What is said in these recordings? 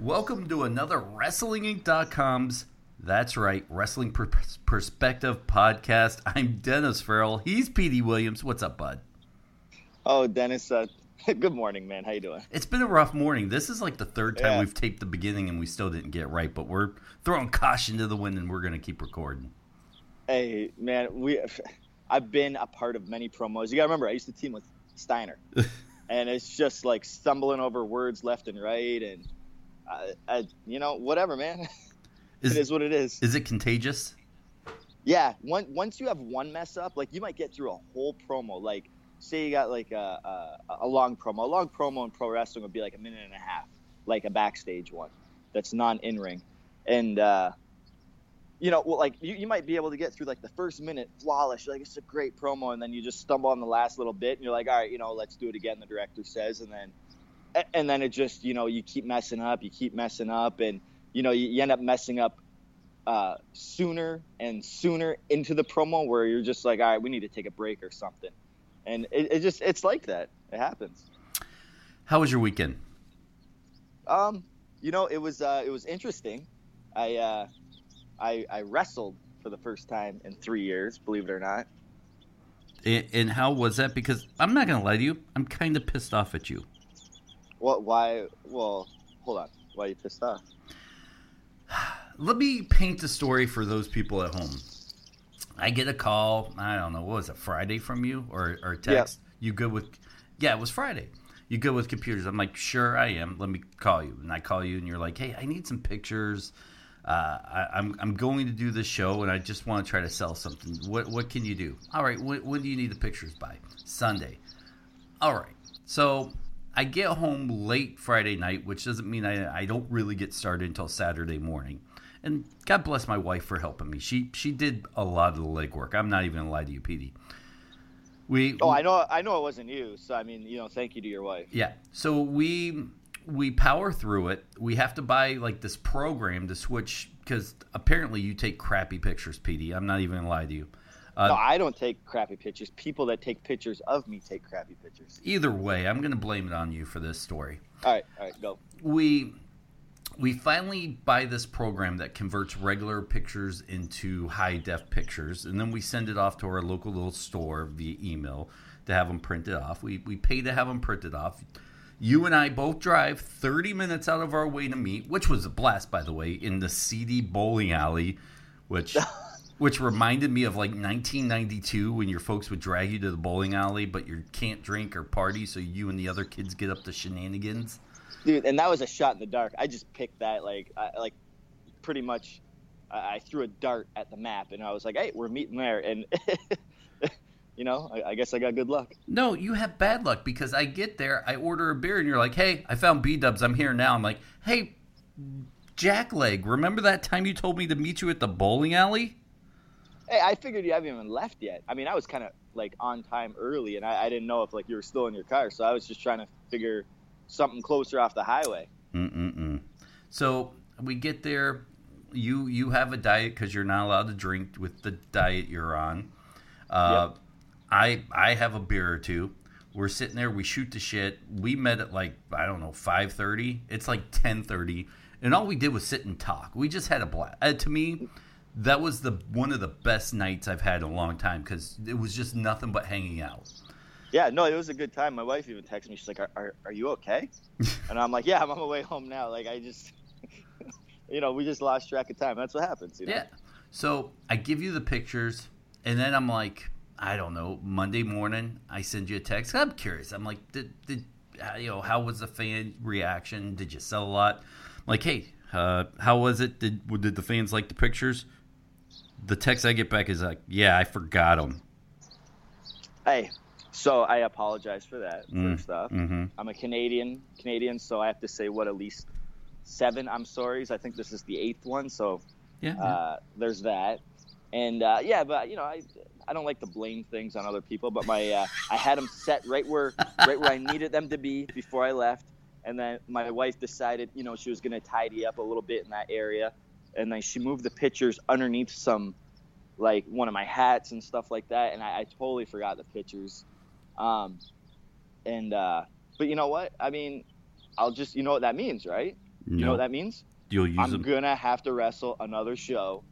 Welcome to another WrestlingInc.com's That's Right, Wrestling per- Perspective podcast. I'm Dennis Farrell. He's Petey Williams. What's up, bud? Oh, Dennis, uh, good morning, man. How you doing? It's been a rough morning. This is like the third time Yeah. we've taped the beginning and we still didn't get it right, but we're throwing caution to the wind and we're going to keep recording. Hey, man, we I've been a part of many promos. You got to remember, I used to team with Steiner, and it's just like stumbling over words left and right, and I, I you know, whatever, man. Is, it is what it is. is it contagious? Yeah, one, once you have one mess up, like you might get through a whole promo. Like, say you got like a, a, a long promo. A long promo in pro wrestling would be like a minute and a half, like a backstage one that's non in ring. And, uh, you know, well, like you, you might be able to get through like the first minute flawless. You're like, it's a great promo. And then you just stumble on the last little bit and you're like, all right, you know, let's do it again, the director says. And then, and then it just, you know, you keep messing up, you keep messing up. And, you know, you, you end up messing up uh, sooner and sooner into the promo where you're just like, all right, we need to take a break or something. And it, it just, it's like that. It happens. How was your weekend? Um, you know, it was, uh, it was interesting. I, uh, I, I wrestled for the first time in three years, believe it or not. And, and how was that? Because I'm not going to lie to you, I'm kind of pissed off at you. What, why, well, hold on. Why are you pissed off? Let me paint the story for those people at home. I get a call. I don't know what was it Friday from you or or text. You good with? Yeah, it was Friday. You good with computers? I'm like, sure, I am. Let me call you. And I call you, and you're like, hey, I need some pictures. Uh, I, I'm I'm going to do this show, and I just want to try to sell something. What what can you do? All right. When, when do you need the pictures by? Sunday. All right. So I get home late Friday night, which doesn't mean I, I don't really get started until Saturday morning. And God bless my wife for helping me. She she did a lot of the legwork. I'm not even gonna lie to you, Petey. We Oh, I know, I know it wasn't you. So, I mean, you know, thank you to your wife. yeah. So we we power through it. We have to buy like this program to switch because apparently you take crappy pictures, Petey. I'm not even gonna lie to you. Uh, no, I don't take crappy pictures. People that take pictures of me take crappy pictures. Either way, I'm gonna blame it on you for this story. All right, all right, go. we we finally buy this program that converts regular pictures into high def pictures and then we send it off to our local little store via email to have them printed off we, we pay to have them printed off you and i both drive 30 minutes out of our way to meet which was a blast by the way in the cd bowling alley which which reminded me of like 1992 when your folks would drag you to the bowling alley but you can't drink or party so you and the other kids get up to shenanigans dude and that was a shot in the dark i just picked that like I, like pretty much I, I threw a dart at the map and i was like hey we're meeting there and you know I, I guess i got good luck No, you have bad luck because I get there, I order a beer, and you're like, "Hey, I found B Dubs. I'm here now." I'm like, "Hey, Jackleg, remember that time you told me to meet you at the bowling alley?" Hey i figured you haven't even left yet i mean i was kind of like on time early and I, I didn't know if like you were still in your car so i was just trying to figure something closer off the highway Mm-mm-mm. So we get there. You you have a diet because you're not allowed to drink with the diet you're on. Uh, I I have a beer or two. We're sitting there. We shoot the shit. We met at like I don't know five thirty. It's like ten thirty, and all we did was sit and talk. We just had a blast. Uh, to me, that was the one of the best nights I've had in a long time because it was just nothing but hanging out. Yeah, no, it was a good time. My wife even texted me. She's like, "Are, are, are you okay?" And I'm like, "Yeah, I'm on my way home now." Like, I just, you know, we just lost track of time. That's what happens. You know? Yeah. So I give you the pictures, and then I'm like, I don't know. Monday morning, I send you a text. I'm curious. I'm like, did, did you know how was the fan reaction? Did you sell a lot? I'm like, hey, uh, how was it? Did did the fans like the pictures? The text I get back is like, yeah, I forgot them. Hey, so I apologize for that. Mm, First off, mm-hmm. I'm a Canadian, Canadian, so I have to say what at least seven I'm sorry's. I think this is the eighth one, so Yeah. yeah. uh, there's that. And uh, yeah, but you know, I I don't like to blame things on other people, but my uh, I had them set right where right where I needed them to be before I left, and then my wife decided, you know, she was gonna tidy up a little bit in that area, and then she moved the pictures underneath some like one of my hats and stuff like that, and I, I totally forgot the pictures. Um, and uh, but you know what? I mean, I'll just you know what that means, right? No. You know what that means? You'll use I'm them. gonna have to wrestle another show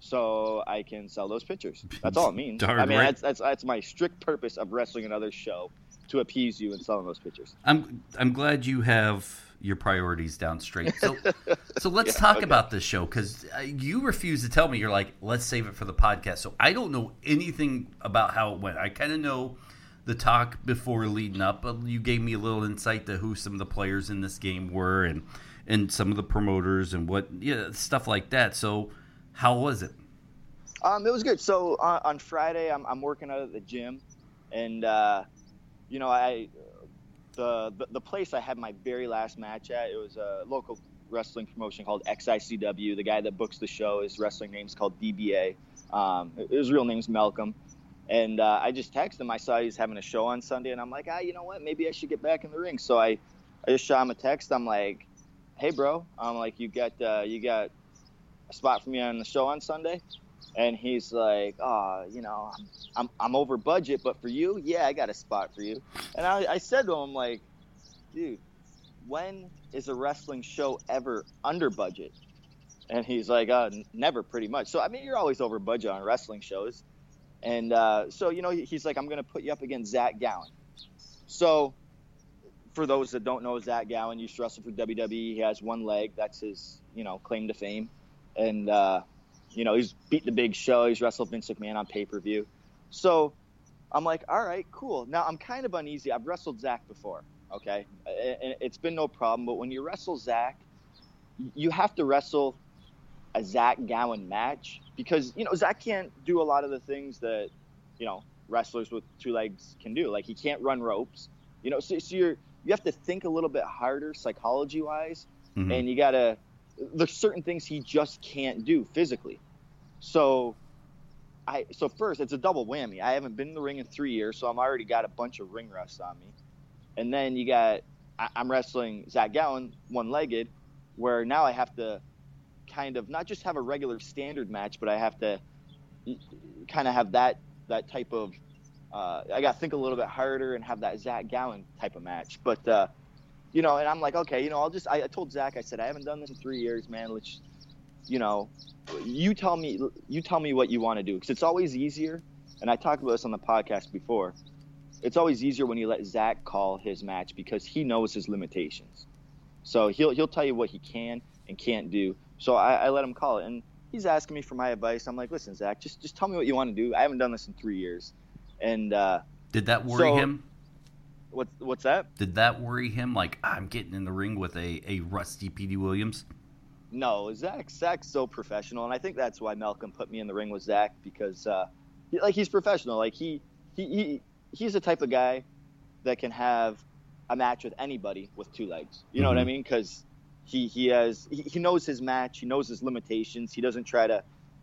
so I can sell those pictures. That's all it means. Darn I mean, right. that's, that's that's my strict purpose of wrestling another show to appease you and selling those pictures. I'm I'm glad you have your priorities down straight. So so let's yeah, talk okay. about this show because uh, you refuse to tell me. You're like, let's save it for the podcast. So I don't know anything about how it went. I kind of know the talk before leading up. But you gave me a little insight to who some of the players in this game were and and some of the promoters and what yeah stuff like that. So how was it? Um, it was good. So on, on Friday, I'm, I'm working out at the gym, and uh, you know, I the, the, the place I had my very last match at it was a local wrestling promotion called XICW. The guy that books the show, his wrestling name's called DBA. Um, his real name's Malcolm. And uh, I just texted him. I saw he's having a show on Sunday, and I'm like, ah, you know what? Maybe I should get back in the ring. So I, I just shot him a text. I'm like, hey, bro. I'm like, you got uh, you got a spot for me on the show on Sunday? And he's like, oh, you know, I'm, I'm over budget, but for you, yeah, I got a spot for you. And I, I said to him, like, dude, when is a wrestling show ever under budget? And he's like, uh, never, pretty much. So I mean, you're always over budget on wrestling shows. And uh, so you know, he's like, I'm gonna put you up against Zach Gowen. So for those that don't know, Zach Gowen used to wrestle for WWE. He has one leg. That's his, you know, claim to fame. And uh, you know, he's beat the big show. He's wrestled Vince McMahon on pay per view. So I'm like, all right, cool. Now I'm kind of uneasy. I've wrestled Zach before, okay? And it's been no problem. But when you wrestle Zach, you have to wrestle a Zach Gowen match because, you know, Zach can't do a lot of the things that, you know, wrestlers with two legs can do. Like he can't run ropes, you know, so, so you're, you have to think a little bit harder psychology wise. Mm-hmm. And you got to, there's certain things he just can't do physically. So I so first it's a double whammy. I haven't been in the ring in three years, so I'm already got a bunch of ring rust on me. And then you got I, am wrestling Zach Gowen one legged, where now I have to kind of not just have a regular standard match, but I have to kind of have that that type of uh, I got to think a little bit harder and have that Zach Gowen type of match. But uh, you know, and I'm like, okay, you know, I'll just I, I told Zach I said I haven't done this in three years, man. Let's you know, you tell me you tell me what you want to do because it's always easier. And I talked about this on the podcast before. It's always easier when you let Zach call his match because he knows his limitations. So he'll he'll tell you what he can and can't do. So I, I let him call it, and he's asking me for my advice. I'm like, listen, Zach, just just tell me what you want to do. I haven't done this in three years, and uh, did that worry so, him? What what's that? Did that worry him? Like I'm getting in the ring with a a rusty Petey Williams. No, Zach. Zach's so professional, and I think that's why Malcolm put me in the ring with Zach because, uh, like, he's professional. Like he, he, he, he's the type of guy that can have a match with anybody with two legs. You know mm-hmm. what I mm-hmm. mean? Because he he has he, he, knows his match. He knows his limitations. He doesn't try to,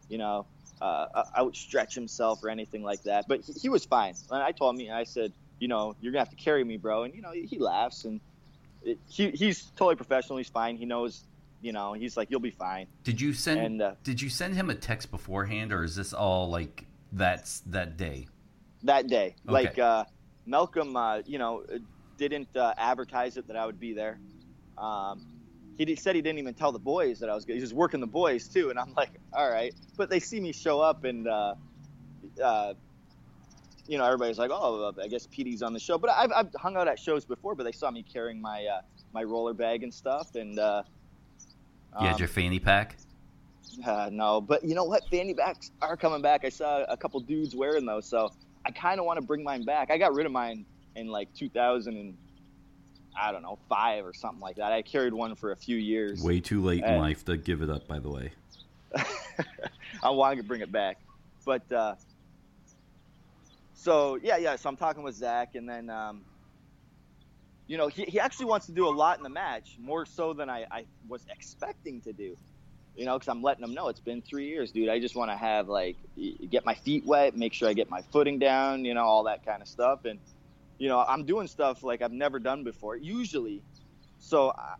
you know, uh, outstretch himself or anything like that. But he, he was fine. And I told him, I said, you know, you're gonna have to carry me, bro. And you know, he laughs and. It, he, he's totally professional. He's fine. He knows you know, he's like, you'll be fine. Did you send? And, uh, did you send him a text beforehand, or is this all like that's that day? That day, okay. like uh, Malcolm, uh, you know, didn't uh, advertise it that I would be there. Um, he said he didn't even tell the boys that I was. Good. He was working the boys too, and I'm like, all right. But they see me show up, and uh, uh, you know, everybody's like, oh, I guess Petey's on the show. But I've, I've hung out at shows before, but they saw me carrying my uh, my roller bag and stuff, and you had um, your fanny pack? Uh, no, but you know what? Fanny packs are coming back. I saw a couple dudes wearing those, so I kind of want to bring mine back. I got rid of mine in like 2000 and I don't know five or something like that. I carried one for a few years. Way too late and, in life to give it up, by the way. I want to bring it back, but uh, so yeah, yeah. So I'm talking with Zach, and then um, you know, he, he actually wants to do a lot in the match, more so than I, I was expecting to do. You know, because I'm letting him know it's been three years, dude. I just want to have like get my feet wet, make sure I get my footing down, you know, all that kind of stuff. And you know, I'm doing stuff like I've never done before. Usually, so uh,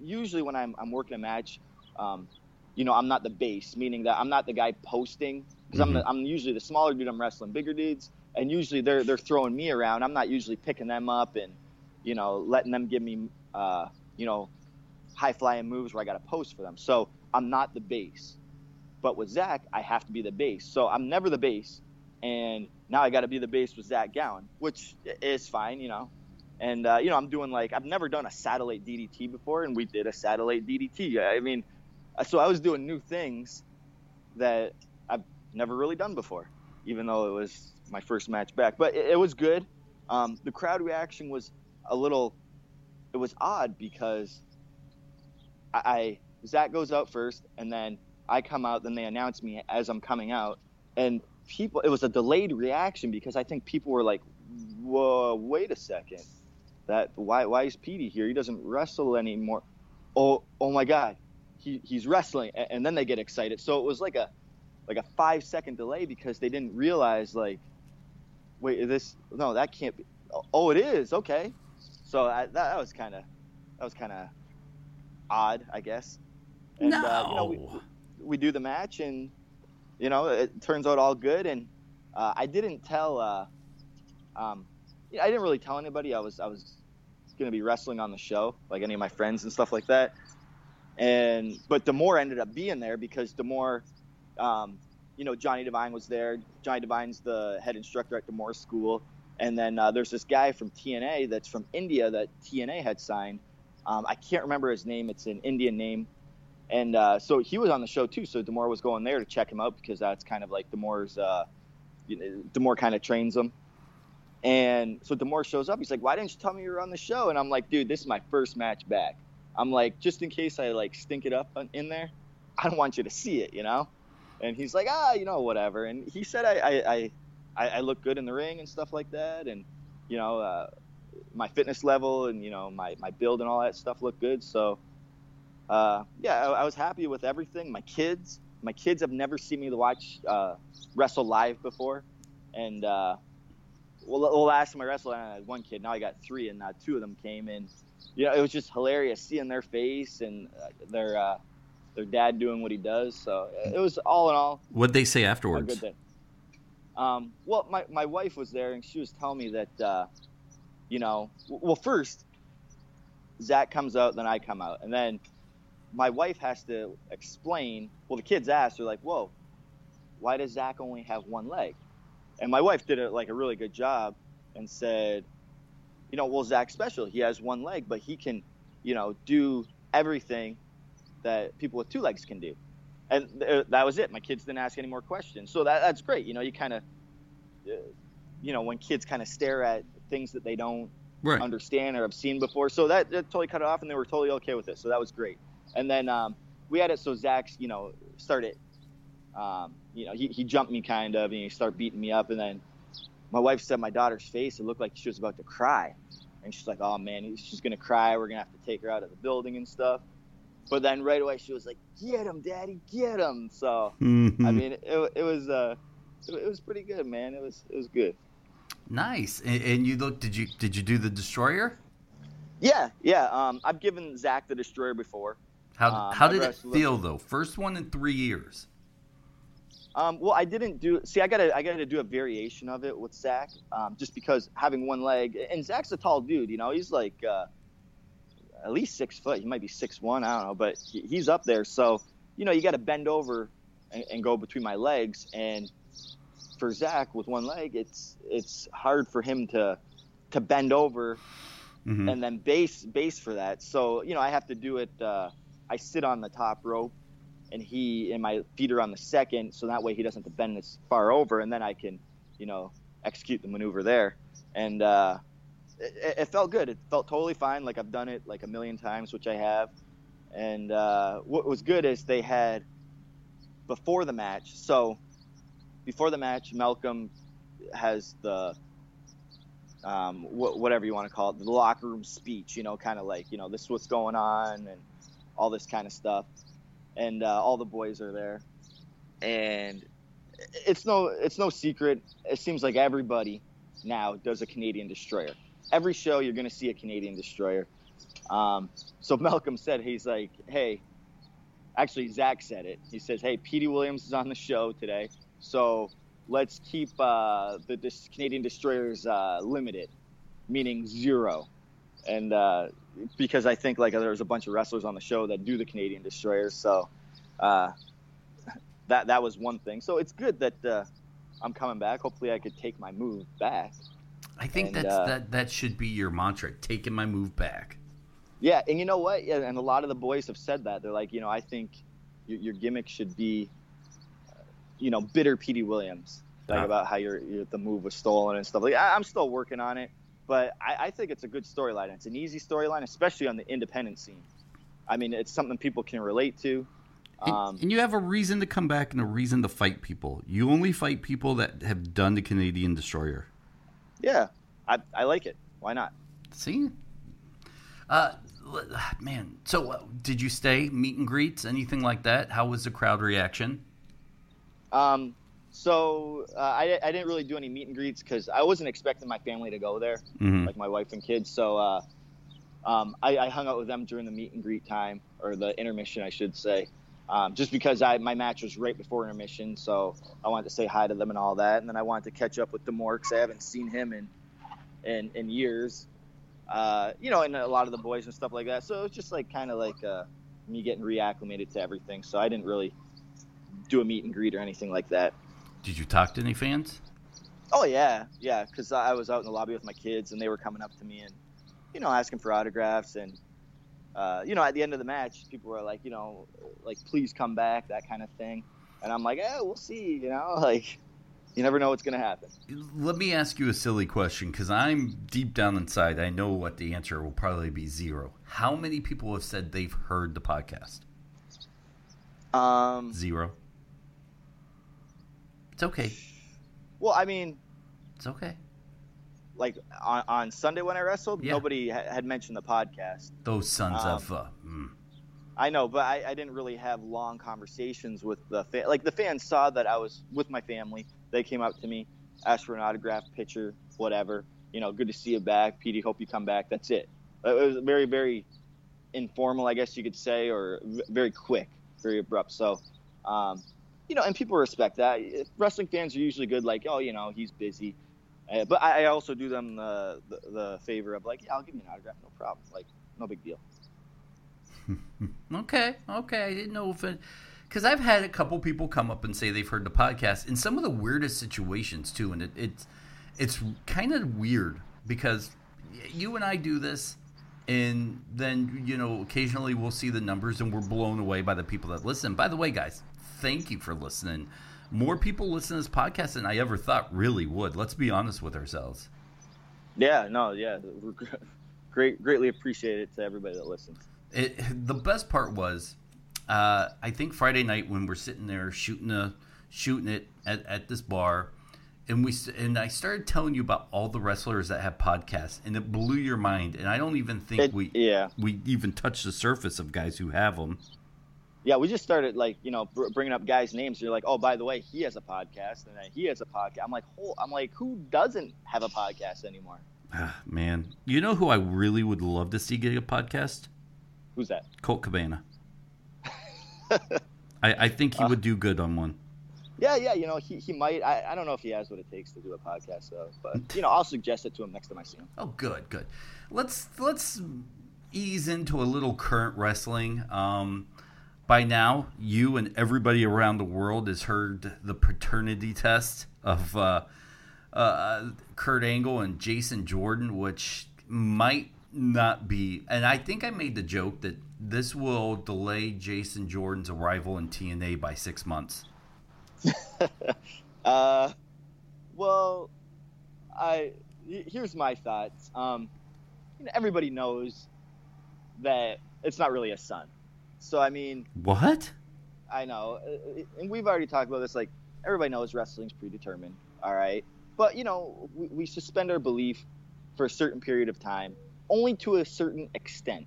usually when I'm I'm working a match, um, you know, I'm not the base, meaning that I'm not the guy posting because mm-hmm. I'm the, I'm usually the smaller dude. I'm wrestling bigger dudes, and usually they're they're throwing me around. I'm not usually picking them up and you know, letting them give me, uh, you know, high flying moves where I got to post for them. So I'm not the base. But with Zach, I have to be the base. So I'm never the base. And now I got to be the base with Zach Gowen, which is fine, you know. And, uh, you know, I'm doing like, I've never done a satellite DDT before, and we did a satellite DDT. I mean, uh, so I was doing new things that I've never really done before, even though it was my first match back. But it, it was good. Um, the crowd reaction was a little, it was odd because I, I Zach goes out first, and then I come out. Then they announce me as I'm coming out, and people. It was a delayed reaction because I think people were like, "Whoa, wait a second, that why why is Petey here? He doesn't wrestle anymore." Oh, oh my God, he, he's wrestling, and then they get excited. So it was like a like a five second delay because they didn't realize like, wait, this no, that can't be. Oh, oh it is okay. So I, that, that was kind of that was kind of odd, I guess. And, no. Uh, you know, we, we do the match, and you know, it turns out all good. And uh, I didn't tell. Uh, um, I didn't really tell anybody I was I was going to be wrestling on the show, like any of my friends and stuff like that. And but D'Amore ended up being there because D'Amore, um, you know, Johnny Devine was there. Johnny Devine's the head instructor at D'Amore School. And then uh, there's this guy from TNA that's from India that TNA had signed. Um, I can't remember his name. It's an Indian name. And uh, so he was on the show too. So D'Amore was going there to check him out because that's kind of like D'Amore's, uh, you know, D'Amore kind of trains him. And so D'Amore shows up. He's like, "Why didn't you tell me you were on the show?" And I'm like, "Dude, this is my first match back. I'm like, just in case I like stink it up in there, I don't want you to see it, you know." And he's like, "Ah, you know, whatever." And he said, "I, I, I, I look good in the ring and stuff like that, and you know, uh, my fitness level and you know my my build and all that stuff looked good. So, uh, yeah, I, I was happy with everything. My kids, my kids have never seen me watch uh, wrestle live before, and uh, well, well, last time I wrestled, I had one kid. Now I got three, and now two of them came in. You know, it was just hilarious seeing their face and uh, their uh, their dad doing what he does. So it was all in all. What'd they say afterwards? Um, well, my, my wife was there, and she was telling me that, uh, you know, well, first, Zach comes out, then I come out. And then my wife has to explain. Well, the kids asked, they're like, whoa, why does Zach only have one leg? And my wife did it like a really good job and said, you know, well, Zach's special. He has one leg, but he can, you know, do everything that people with two legs can do. And th- that was it. My kids didn't ask any more questions. So that, that's great. You know, you kind of, uh, you know, when kids kind of stare at things that they don't right. understand or have seen before. So that, that, totally cut it off, and they were totally okay with it. So that was great. And then um, we had it so Zach's, you know, started um, you know, he, he jumped me kind of, and he started beating me up. And then my wife said my daughter's face, it looked like she was about to cry. And she's like, oh man, she's going to cry. We're going to have to take her out of the building and stuff. But then right away she was like, get him, daddy, get him. So, mm-hmm. I mean, it, it was, uh, it, it, was pretty good, man. It was, it was good. Nice. And, and you look, did you, did you do the destroyer? Yeah. Yeah. Um, I've given Zach the destroyer before. How, um, how did it feel though? First one in three years. Um, well, I didn't do. See, I gotta, I gotta do a variation of it with Zach, um, just because having one leg. And Zach's a tall dude, you know. He's like uh, at least six foot. He might be six one. I don't know, but he, he's up there. So, you know, you got to bend over and, and, go between my legs. And for Zach with one leg, it's it's hard for him to to bend over mm-hmm. and then base base for that. So, you know, I have to do it. Uh, I sit on the top rope and he and my feet are on the second, so that way he doesn't have to bend this far over, and then I can, you know, execute the maneuver there. And uh, it, it, felt good. It felt totally fine. Like I've done it like a million times, which I have. And uh, what was good is they had before the match. So before the match, Malcolm has the um, wh- whatever you want to call it, the locker room speech. You know, kind of like you know this is what's going on and all this kind of stuff and uh, all the boys are there, and it's no it's no secret. It seems like everybody now does a Canadian destroyer. Every show you're going to see a Canadian destroyer. Um, so Malcolm said he's like, hey, actually Zach said it. He says, hey, Petey Williams is on the show today, so let's keep uh, the Canadian destroyers uh, limited, meaning zero. And uh, because I think like there's a bunch of wrestlers on the show that do the Canadian Destroyers, so uh, that that was one thing. So it's good that uh, I'm coming back. Hopefully, I could take my move back. I think And, that's uh, that that should be your mantra, taking my move back. Yeah, and you know what? Yeah, and a lot of the boys have said that. They're like, you know, I think your, your gimmick should be, uh, you know, bitter Petey Williams, like Ah. about how your, your the move was stolen and stuff. Like, I, I'm still working on it, but I, I think it's a good storyline. It's an easy storyline, especially on the independent scene. I mean, it's something people can relate to. And, Um, and you have a reason to come back and a reason to fight people. You only fight people that have done the Canadian Destroyer. Yeah, I, I like it. Why not? See, uh, man. So, uh, did you stay meet and greets, anything like that? How was the crowd reaction? Um, so uh, I, I didn't really do any meet and greets because I wasn't expecting my family to go there. Mhm. like my wife and kids. So uh, um, I, I hung out with them during the meet and greet time or the intermission, I should say, um, just because I my match was right before intermission. So I wanted to say hi to them and all that, and then I wanted to catch up with D'Amore because I haven't seen him in in, in years. Uh, you know, and a lot of the boys and stuff like that. So it was just like kind of like uh, me getting reacclimated to everything. So I didn't really do a meet and greet or anything like that. Did you talk to any fans? Oh yeah, yeah. Because I was out in the lobby with my kids, and they were coming up to me and, you know, asking for autographs, and, uh, you know, at the end of the match, people were like, you know, like please come back, that kind of thing, and I'm like, eh, we'll see, you know, like, you never know what's gonna happen. Let me ask you a silly question because I'm deep down inside. I know what the answer will probably be zero. How many people have said they've heard the podcast? Um, Zero. It's okay. well, I mean, It's okay. Like on, on Sunday when I wrestled, Yeah. nobody ha- had mentioned the podcast. Those sons Um, of. Uh, mm. I know, but I, I didn't really have long conversations with the fan. Like the fans saw that I was with my family. They came up to me, asked for an autograph, picture, whatever. You know, good to see you back, Petey. Hope you come back. That's it. It was very, very informal, I guess you could say, or v- very quick, very abrupt. So, um, you know, and people respect that. Wrestling fans are usually good, like, oh, you know, he's busy. Uh, but I, I also do them the, the the favor of like, yeah, I'll give you an autograph, no problem. Like, no big deal. Okay, okay. I didn't know if it. Because I've had a couple people come up and say they've heard the podcast in some of the weirdest situations too, and it, it's it's kind of weird because you and I do this, and then you know occasionally we'll see the numbers and we're blown away by the people that listen. By the way, guys, thank you for listening. More people listen to this podcast than I ever thought really would. Let's be honest with ourselves. Yeah, no, yeah, we're great, greatly appreciate it to everybody that listens. It, the best part was, uh, I think Friday night when we're sitting there shooting a shooting it at, at this bar, and we and I started telling you about all the wrestlers that have podcasts, and it blew your mind. And I don't even think It- we yeah, we even touched the surface of guys who have them. Yeah, we just started like you know br- bringing up guys' names. You're like, oh, by the way, he has a podcast, and then he has a podcast. I'm like, oh, I'm like, who doesn't have a podcast anymore? Ah, man, you know who I really would love to see get a podcast? Who's that? Colt Cabana. I, I think he Uh. would do good on one. Yeah, yeah, you know, he, he might. I, I don't know if he has what it takes to do a podcast though, but you know, I'll suggest it to him next time I see him. Oh, good, good. Let's let's ease into a little current wrestling. Um, by now, you and everybody around the world has heard the paternity test of uh, uh, Kurt Angle and Jason Jordan, which might not be. And I think I made the joke that this will delay Jason Jordan's arrival in TNA by six months. Uh, well, I here's my thoughts. Um, you know, everybody knows that it's not really a son. So I mean, What? I know, uh, and we've already talked about this. Like everybody knows wrestling's predetermined. All right, but you know, we, we suspend our belief for a certain period of time, only to a certain extent.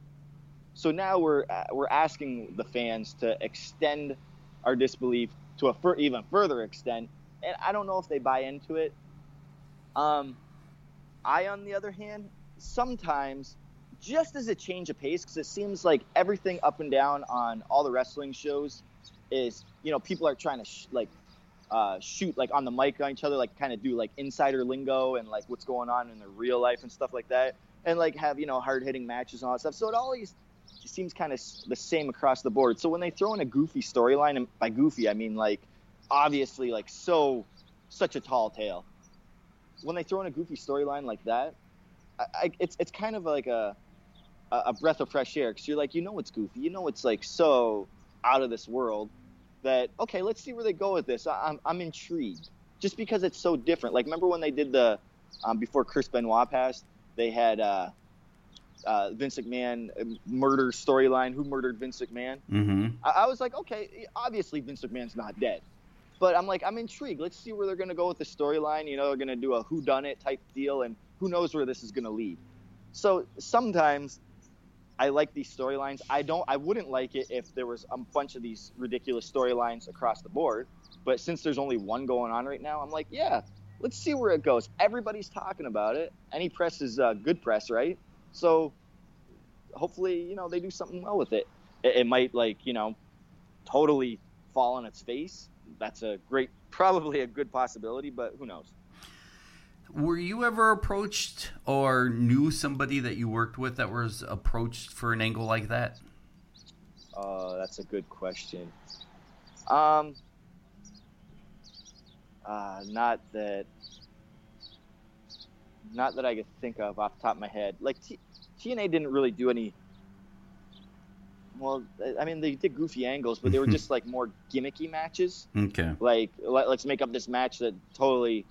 So now we're uh, we're asking the fans to extend our disbelief to a fur- even further extent, and I don't know if they buy into it. Um, I, on the other hand, sometimes just as a change of pace, because it seems like everything up and down on all the wrestling shows is, you know, people are trying to sh- like uh, shoot like on the mic on each other, like kind of do like insider lingo and like what's going on in their real life and stuff like that. and like have you know hard hitting matches and all that stuff. So it always seems kind of the same across the board. So when they throw in a goofy storyline, and by goofy I mean like obviously like so such a tall tale. When they throw in a goofy storyline like that, I, I, it's it's kind of like a a breath of fresh air because you're like you know it's goofy, you know it's like so out of this world that okay, let's see where they go with this. I, I'm I'm intrigued just because it's so different. Like remember when they did the um, before Chris Benoit passed, they had uh, uh, Vince McMahon uh, murder storyline. Who murdered Vince McMahon? Mm-hmm. I, I was like, okay, obviously Vince McMahon's not dead, but I'm like, I'm intrigued. Let's see where they're going to go with the storyline. You know, they're going to do a who done it type deal, and who knows where this is going to lead. So sometimes I like these storylines. I don't. I wouldn't like it if there was a bunch of these ridiculous storylines across the board. But since there's only one going on right now, I'm like, yeah, let's see where it goes. Everybody's talking about it. Any press is uh, good press, right? So hopefully, you know, they do something well with it. it. It might like, you know, totally fall on its face. That's a great, probably a good possibility, but who knows? Were you ever approached or knew somebody that you worked with that was approached for an angle like that? Uh, that's a good question. Um, uh, not that, not that I could think of off the top of my head. Like T- TNA didn't really do any. Well, I mean, they did goofy angles, but they were just like more gimmicky matches. Okay. Like, let, us make up this match that totally,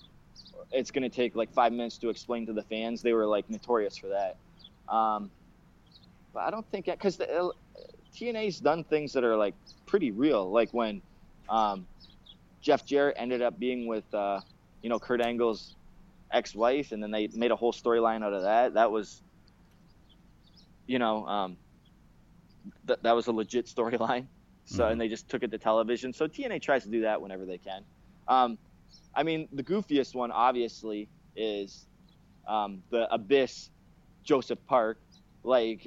it's going to take like five minutes to explain to the fans. They were like notorious for that. Um, but I don't think that because uh, TNA's done things that are like pretty real. Like when um, Jeff Jarrett ended up being with, uh, you know, Kurt Angle's ex-wife, and then they made a whole storyline out of that. That was, you know, um, th- that was a legit storyline. So, mm-hmm. and they just took it to television. So TNA tries to do that whenever they can. Um, I mean, the goofiest one obviously is um, the Abyss, Joseph Park. Like,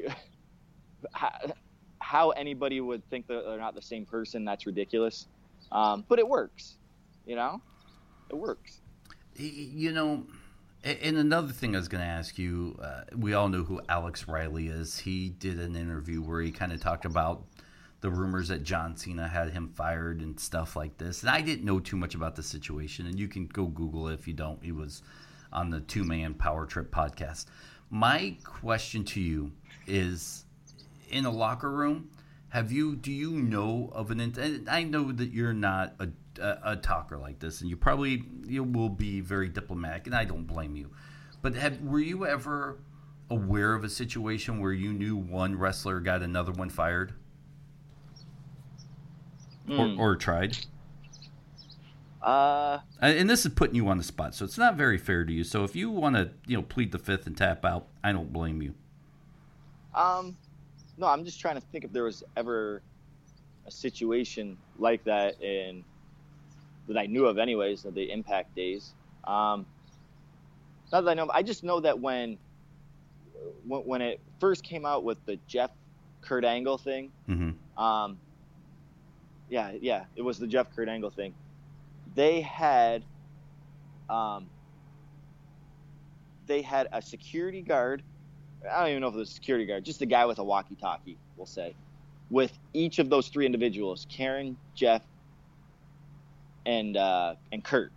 how anybody would think that they're not the same person, that's ridiculous. Um, but it works, you know, it works. You know, and another thing I was going to ask you, uh, we all know who Alex Riley is. He did an interview where he kind of talked about the rumors that John Cena had him fired and stuff like this. And I didn't know too much about the situation, and you can go Google it if you don't. He was on the Two Man Power Trip podcast. My question to you is in a locker room, have you? Do you know of an? And I know that you're not a, a, a talker like this, and you probably you will be very diplomatic, and I don't blame you. But have were you ever aware of a situation where you knew one wrestler got another one fired, mm. or, or tried? Uh, and this is putting you on the spot, so it's not very fair to you. So if you want to, you know, plead the fifth and tap out, I don't blame you. Um, no, I'm just trying to think if there was ever a situation like that in that I knew of, anyways, of the Impact days. Um, not that I know, I just know that when when it first came out with the Jeff Kurt Angle thing, mm-hmm. um, yeah, yeah, it was the Jeff Kurt Angle thing. They had, um, they had a security guard I don't even know if it was a security guard, just a guy with a walkie-talkie, we'll say, with each of those three individuals, Karen, Jeff, and uh, and Kurt,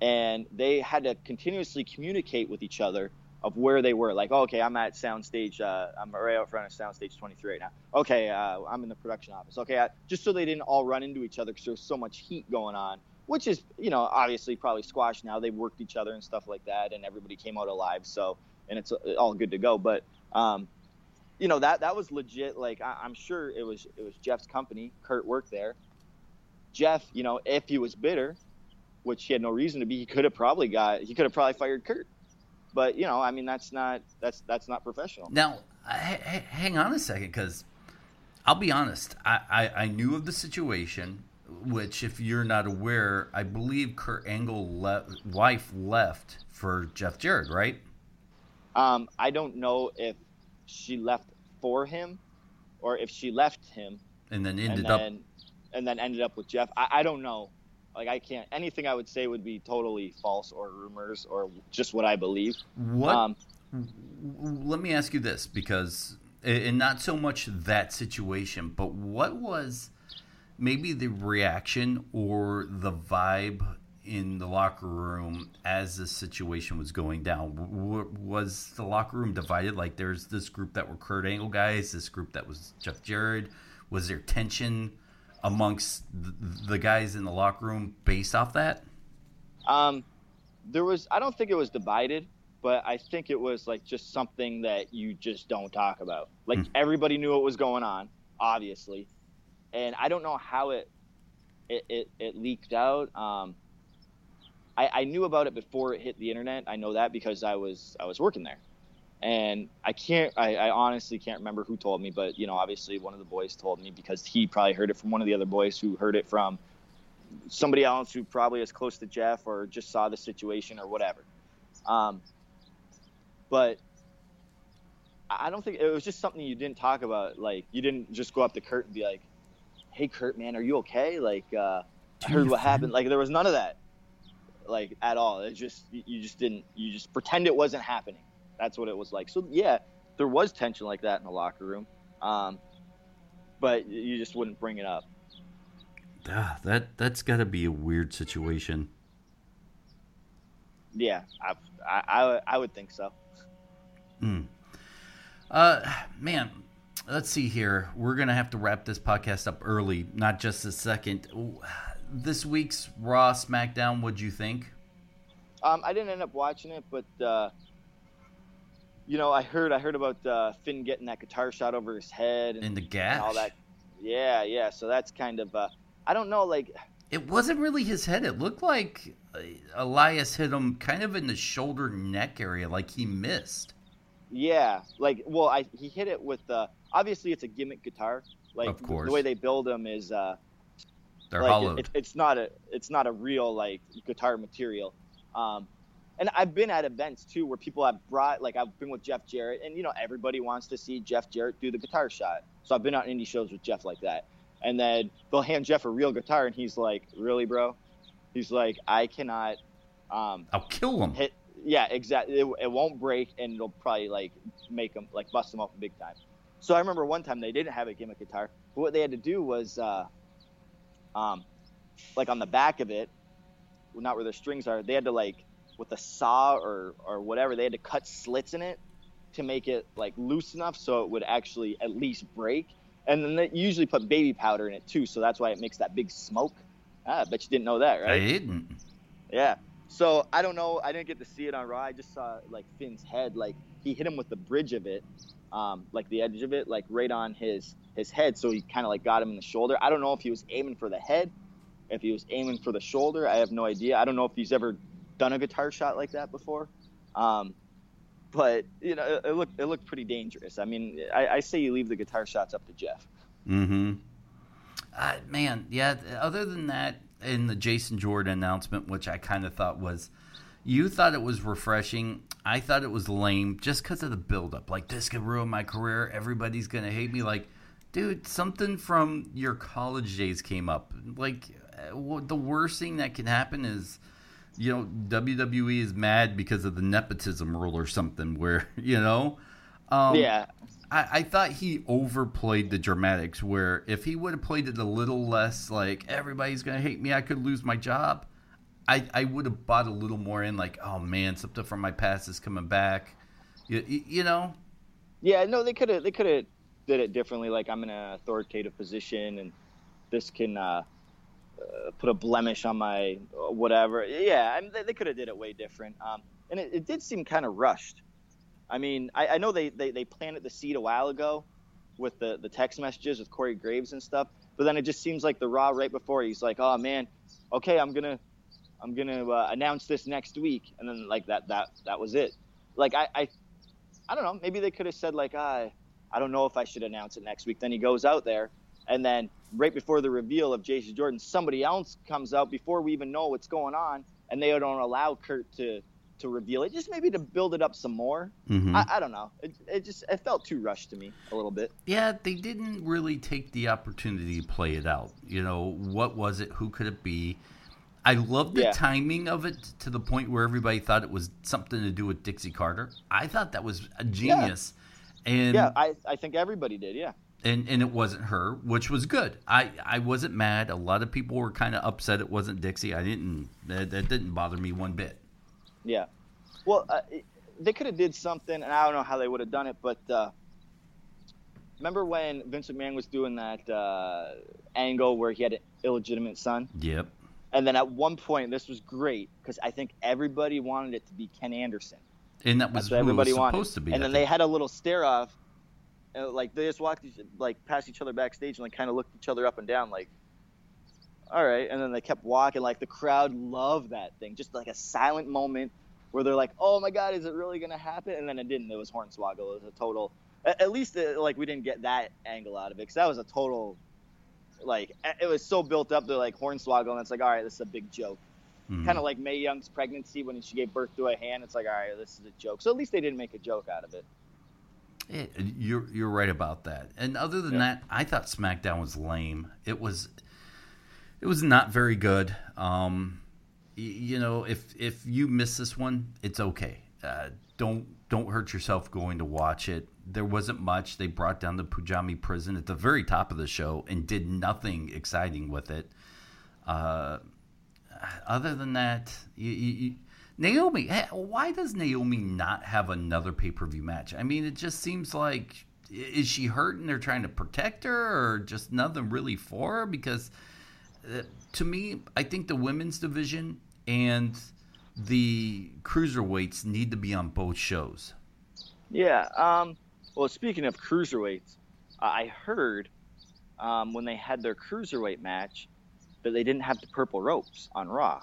and they had to continuously communicate with each other of where they were. Like, okay, I'm at soundstage. Uh, I'm right out front of soundstage 23 right now. Okay, uh, I'm in the production office. Okay, I, just so they didn't all run into each other because there's so much heat going on. Which is, you know, obviously probably squashed now. They've worked each other and stuff like that, and everybody came out alive. So and it's all good to go. But um, you know that that was legit. Like I, am sure it was it was Jeff's company. Kurt worked there. Jeff, you know, if he was bitter, which he had no reason to be, he could have probably got he could have probably fired Kurt. But you know, I mean, that's not that's that's not professional. Now, h- hang on a second, because I'll be honest. I, I, I knew of the situation which, if you're not aware, I believe Kurt Angle le- wife left for Jeff Jarrett, right? Um, I don't know if she left for him or if she left him and then ended and then, up and then ended up with Jeff. I, I don't know. Like I can't. Anything I would say would be totally false or rumors or just what I believe. What um, let me ask you this because, and not so much that situation, but what was maybe the reaction or the vibe in the locker room as the situation was going down? was the locker room divided? Like there's this group that were Kurt Angle guys, this group that was Jeff Jarrett. Was there tension amongst the guys in the locker room based off that? Um, there was. I don't think it was divided, but I think it was like just something that you just don't talk about. Like mm. everybody knew what was going on, obviously, and I don't know how it it, it, it leaked out. Um, I, I knew about it before it hit the internet. I know that because I was I was working there, and I can't I, I honestly can't remember who told me, but you know obviously one of the boys told me because he probably heard it from one of the other boys who heard it from somebody else who probably is close to Jeff or just saw the situation or whatever. Um, but I don't think it was just something you didn't talk about. Like you didn't just go up to Kurt and be like, "Hey, Kurt, man, are you okay?" Like uh, I heard what happened. Like there was none of that, like at all. It just you just didn't. You just pretend it wasn't happening. That's what it was like. So yeah, there was tension like that in the locker room, um, but you just wouldn't bring it up. Ah, that that's got to be a weird situation. Yeah, I, I, I would think so. Mm. Uh, man, let's see here. We're gonna have to wrap this podcast up early, not just a second. This week's Raw SmackDown. What'd you think? Um, I didn't end up watching it, but uh, you know, I heard I heard about uh, Finn getting that guitar shot over his head and, and the and all that. Yeah, yeah. So that's kind of uh, I don't know, like it wasn't really his head. It looked like uh, Elias hit him kind of in the shoulder neck area, like he missed. Yeah, like well, I he hit it with the. Obviously, it's a gimmick guitar. Like of course. the way they build them is. uh They're like, hollowed. It, it's not a it's not a real like guitar material. Um, and I've been at events too where people have brought like I've been with Jeff Jarrett, and you know everybody wants to see Jeff Jarrett do the guitar shot. So I've been on indie shows with Jeff like that and then they'll hand Jeff a real guitar, and he's like, "Really, bro?" He's like, "I cannot." Um, I'll kill him. Hit, yeah, exactly. It, it, won't break, and it'll probably like make them like bust them open big time. So I remember one time they didn't have a gimmick guitar, but what they had to do was, uh, um, like on the back of it, not where the strings are, they had to like with a saw or or whatever, they had to cut slits in it to make it like loose enough so it would actually at least break and then they usually put baby powder in it too, so that's why it makes that big smoke. Ah, I bet you didn't know that, right? I didn't. Yeah. So I don't know. I didn't get to see it on Raw. I just saw like Finn's head. Like he hit him with the bridge of it, um, like the edge of it, like right on his his head. So he kind of like got him in the shoulder. I don't know if he was aiming for the head, if he was aiming for the shoulder. I have no idea. I don't know if he's ever done a guitar shot like that before. Um, but you know, it, looked it looked pretty dangerous. I mean, I, I say you leave the guitar shots up to Jeff. Mm-hmm. Uh, man, yeah. Other than that, in the Jason Jordan announcement, which I kind of thought was, you thought it was refreshing. I thought it was lame, just because of the buildup. Like this could ruin my career. Everybody's gonna hate me. Like, dude, something from your college days came up. Like, uh, the worst thing that can happen is you know, WWE is mad because of the nepotism rule or something. Where you know, um, yeah, I, I, thought he overplayed the dramatics. Where if he would have played it a little less, like everybody's gonna hate me, I could lose my job. I I would have bought a little more in, like, oh man, something from my past is coming back. You, you know? Yeah, no, they could have they could have did it differently. Like I'm in an authoritative position, and this can. uh uh, put a blemish on my uh, whatever. Yeah, I mean, they, they could have did it way different. Um, and it, it, did seem kind of rushed. I mean, I, I know they, they, they planted the seed a while ago with the, the text messages with Corey Graves and stuff, but then it just seems like the Raw right before he's like, oh man, okay, I'm gonna I'm gonna uh, announce this next week, and then like that that that was it. Like I I, I don't know. Maybe they could have said like I I don't know if I should announce it next week. Then he goes out there and then right before the reveal of Jason Jordan, somebody else comes out before we even know what's going on, and they don't allow Kurt to to reveal it. Just maybe to build it up some more. Mm-hmm. I, I, don't know. It, it just it felt too rushed to me a little bit. Yeah, they didn't really take the opportunity to play it out. You know, what was it? Who could it be? I love the Yeah. timing of it to the point where everybody thought it was something to do with Dixie Carter. I thought that was a genius. Yeah. And Yeah, I, I think everybody did. Yeah. And and it wasn't her, which was good. I I wasn't mad. A lot of people were kind of upset it wasn't Dixie. I didn't that, that didn't bother me one bit. Yeah. Well, uh, they could have did something, and I don't know how they would have done it, but uh, remember when Vince McMahon was doing that uh, angle where he had an illegitimate son? Yep. And then at one point, this was great because I think everybody wanted it to be Ken Anderson. And that was That's what everybody was wanted. supposed to be. and I then they had a little stare off, uh, like they just walked each- like past each other backstage and like kind of looked each other up and down, like, all right. And then they kept walking. Like the crowd loved that thing, just like a silent moment where they're like, oh my god, is it really gonna happen? And then it didn't. It was Hornswoggle. It was a total. At, at least uh, like we didn't get that angle out of it because that was a total. Like it was so built up. They're like Hornswoggle, and it's like, all right, this is a big joke Mhm. kind of like Mae Young's pregnancy when she gave birth to a hand. It's like, all right, this is a joke. So at least they didn't make a joke out of it. Yeah, you're you're right about that. And other than Yeah. that, I thought SmackDown was lame. It was it was not very good. Um, y- you know, if if you miss this one, it's okay. Uh, don't don't hurt yourself going to watch it. There wasn't much. They brought down the Punjabi Prison at the very top of the show and did nothing exciting with it. Uh, other than that, you, you, you, Naomi, eh, why does Naomi not have another pay per view match? I mean, it just seems like is she hurt and they're trying to protect her, or just nothing really for her? Because uh, to me, I think the women's division and the cruiserweights need to be on both shows. Yeah. Um, well, speaking of cruiserweights, I heard um, when they had their cruiserweight match that they didn't have the purple ropes on Raw.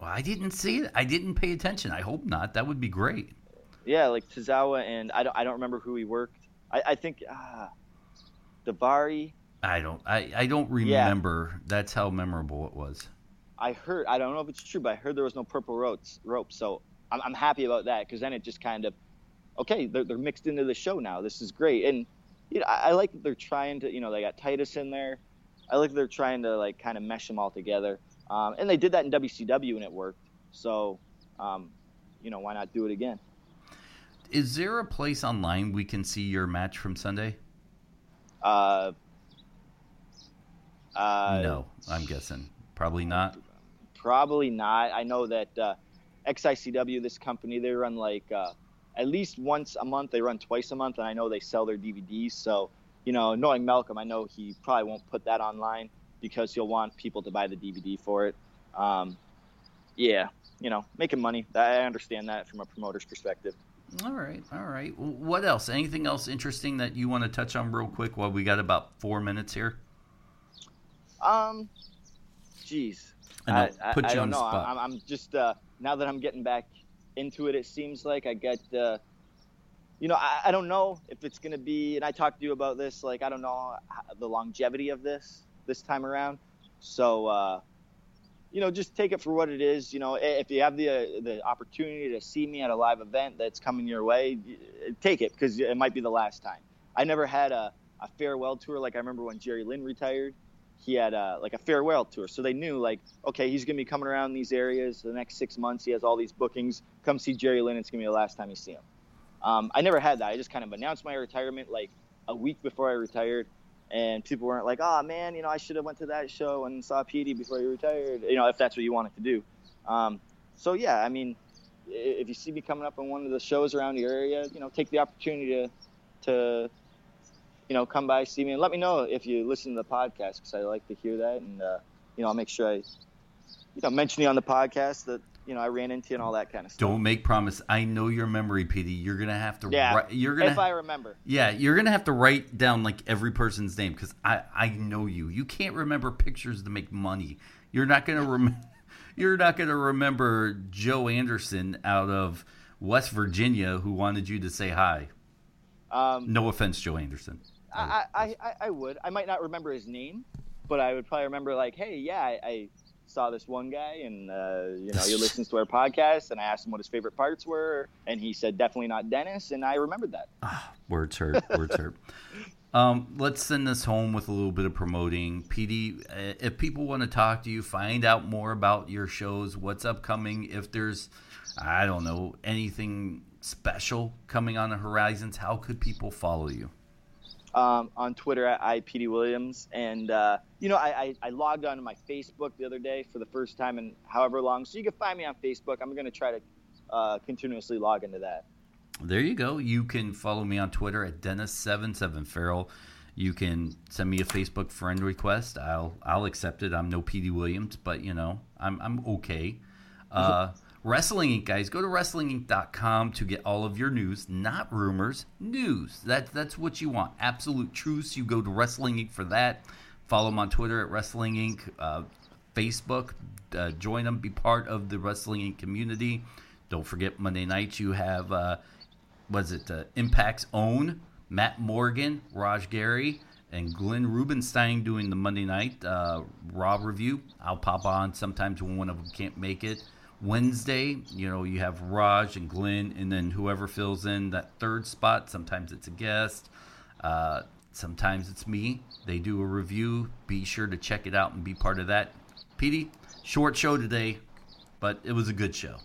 Well, I didn't see it. I didn't pay attention. I hope not. That would be great. Yeah, like Tozawa and I don't, I don't remember who he worked. I, I think uh, Daivari. I don't. I, I don't remember. Yeah. That's how memorable it was. I heard. I don't know if it's true, but I heard there was no purple ropes. rope. So I'm, I'm happy about that because then it just kind of, okay, they're, they're mixed into the show now. This is great, and you know, I, I like that they're trying to. You know, they got Titus in there. I like that they're trying to like kind of mesh them all together, um, and they did that in WCW and it worked. So, um, you know, why not do it again? Is there a place online we can see your match from Sunday? Uh, uh, no, I'm guessing probably not. Probably not. I know that uh, XICW, this company, they run like uh, at least once a month. They run twice a month, and I know they sell their DVDs. So, you know, knowing Malcolm, I know he probably won't put that online because you'll want people to buy the DVD for it. Um, yeah, you know, making money. I understand that from a promoter's perspective. All right, all right. What else? Anything else interesting that you want to touch on real quick? While we got about four minutes here. Um, jeez. I I, put I, you I don't on the know. spot. I'm, I'm just uh, now that I'm getting back into it. It seems like I get, uh, you know, I, I don't know if it's gonna be. And I talked to you about this. Like I don't know how, the longevity of this this time around. So, uh, you know, just take it for what it is. You know, if you have the uh, the opportunity to see me at a live event that's coming your way, take it because it might be the last time. I never had a, a farewell tour like I remember when Jerry Lynn retired he had uh, like a farewell tour. So they knew like, okay, he's gonna be coming around these areas the next six months. He has all these bookings. Come see Jerry Lynn. It's gonna be the last time you see him. Um, I never had that. I just kind of announced my retirement like a week before I retired, and people weren't like, oh man, you know, I should have went to that show and saw Petey before he retired. You know, if that's what you wanted to do. Um, so yeah, I mean, if you see me coming up on one of the shows around your area, you know, take the opportunity to to you know, come by, see me, and let me know if you listen to the podcast because I like to hear that, and uh, you know, I'll make sure I, you know, mention you on the podcast that you know I ran into and all that kind of stuff. Don't make promise. I know your memory, Petey. You're gonna have to. Yeah, write, you're gonna. if I remember. yeah, you're gonna have to write down like every person's name because I I know you. You can't remember pictures to make money. You're not gonna rem- You're not gonna remember Joe Anderson out of West Virginia who wanted you to say hi. Um, No offense, Joe Anderson. I, I, I, I would. I might not remember his name, but I would probably remember like, hey, yeah, I, I saw this one guy, and uh, you know, he listens to our podcast, and I asked him what his favorite parts were, and he said definitely not Dennis, and I remembered that. Ah, words hurt. Words hurt. Um, let's send this home with a little bit of promoting. Petey, uh, if people want to talk to you, find out more about your shows, what's upcoming, if there's, I don't know, anything special coming on the horizons, how could people follow you? Um, on Twitter at ipeteywilliams. And, uh, you know, I, I, I, logged onto my Facebook the other day for the first time in however long. So you can find me on Facebook. I'm going to try to uh, continuously log into that. There you go. You can follow me on Twitter at Dennis77 Farrell. You can send me a Facebook friend request. I'll I'll accept it. I'm no Petey Williams, but you know I'm I'm okay. Uh, Wrestling Inc. guys, go to wrestlinginc.com to get all of your news, not rumors, news. That that's what you want. Absolute truths. You go to Wrestling Inc. for that. Follow them on Twitter at Wrestling Inc. Uh, Facebook. Uh, join them. Be part of the Wrestling Inc. community. Don't forget Monday nights you have uh, was it uh, Impact's own Matt Morgan, Raj Giri, and Glenn Rubenstein doing the Monday night uh, Raw review. I'll pop on sometimes when one of them can't make it. Wednesday, you know, you have Raj and Glenn, and then whoever fills in that third spot. Sometimes it's a guest. Uh, sometimes it's me. They do a review. Be sure to check it out and be part of that. Petey, short show today, but it was a good show.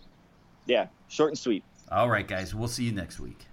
Yeah, short and sweet. All right, guys. We'll see you next week.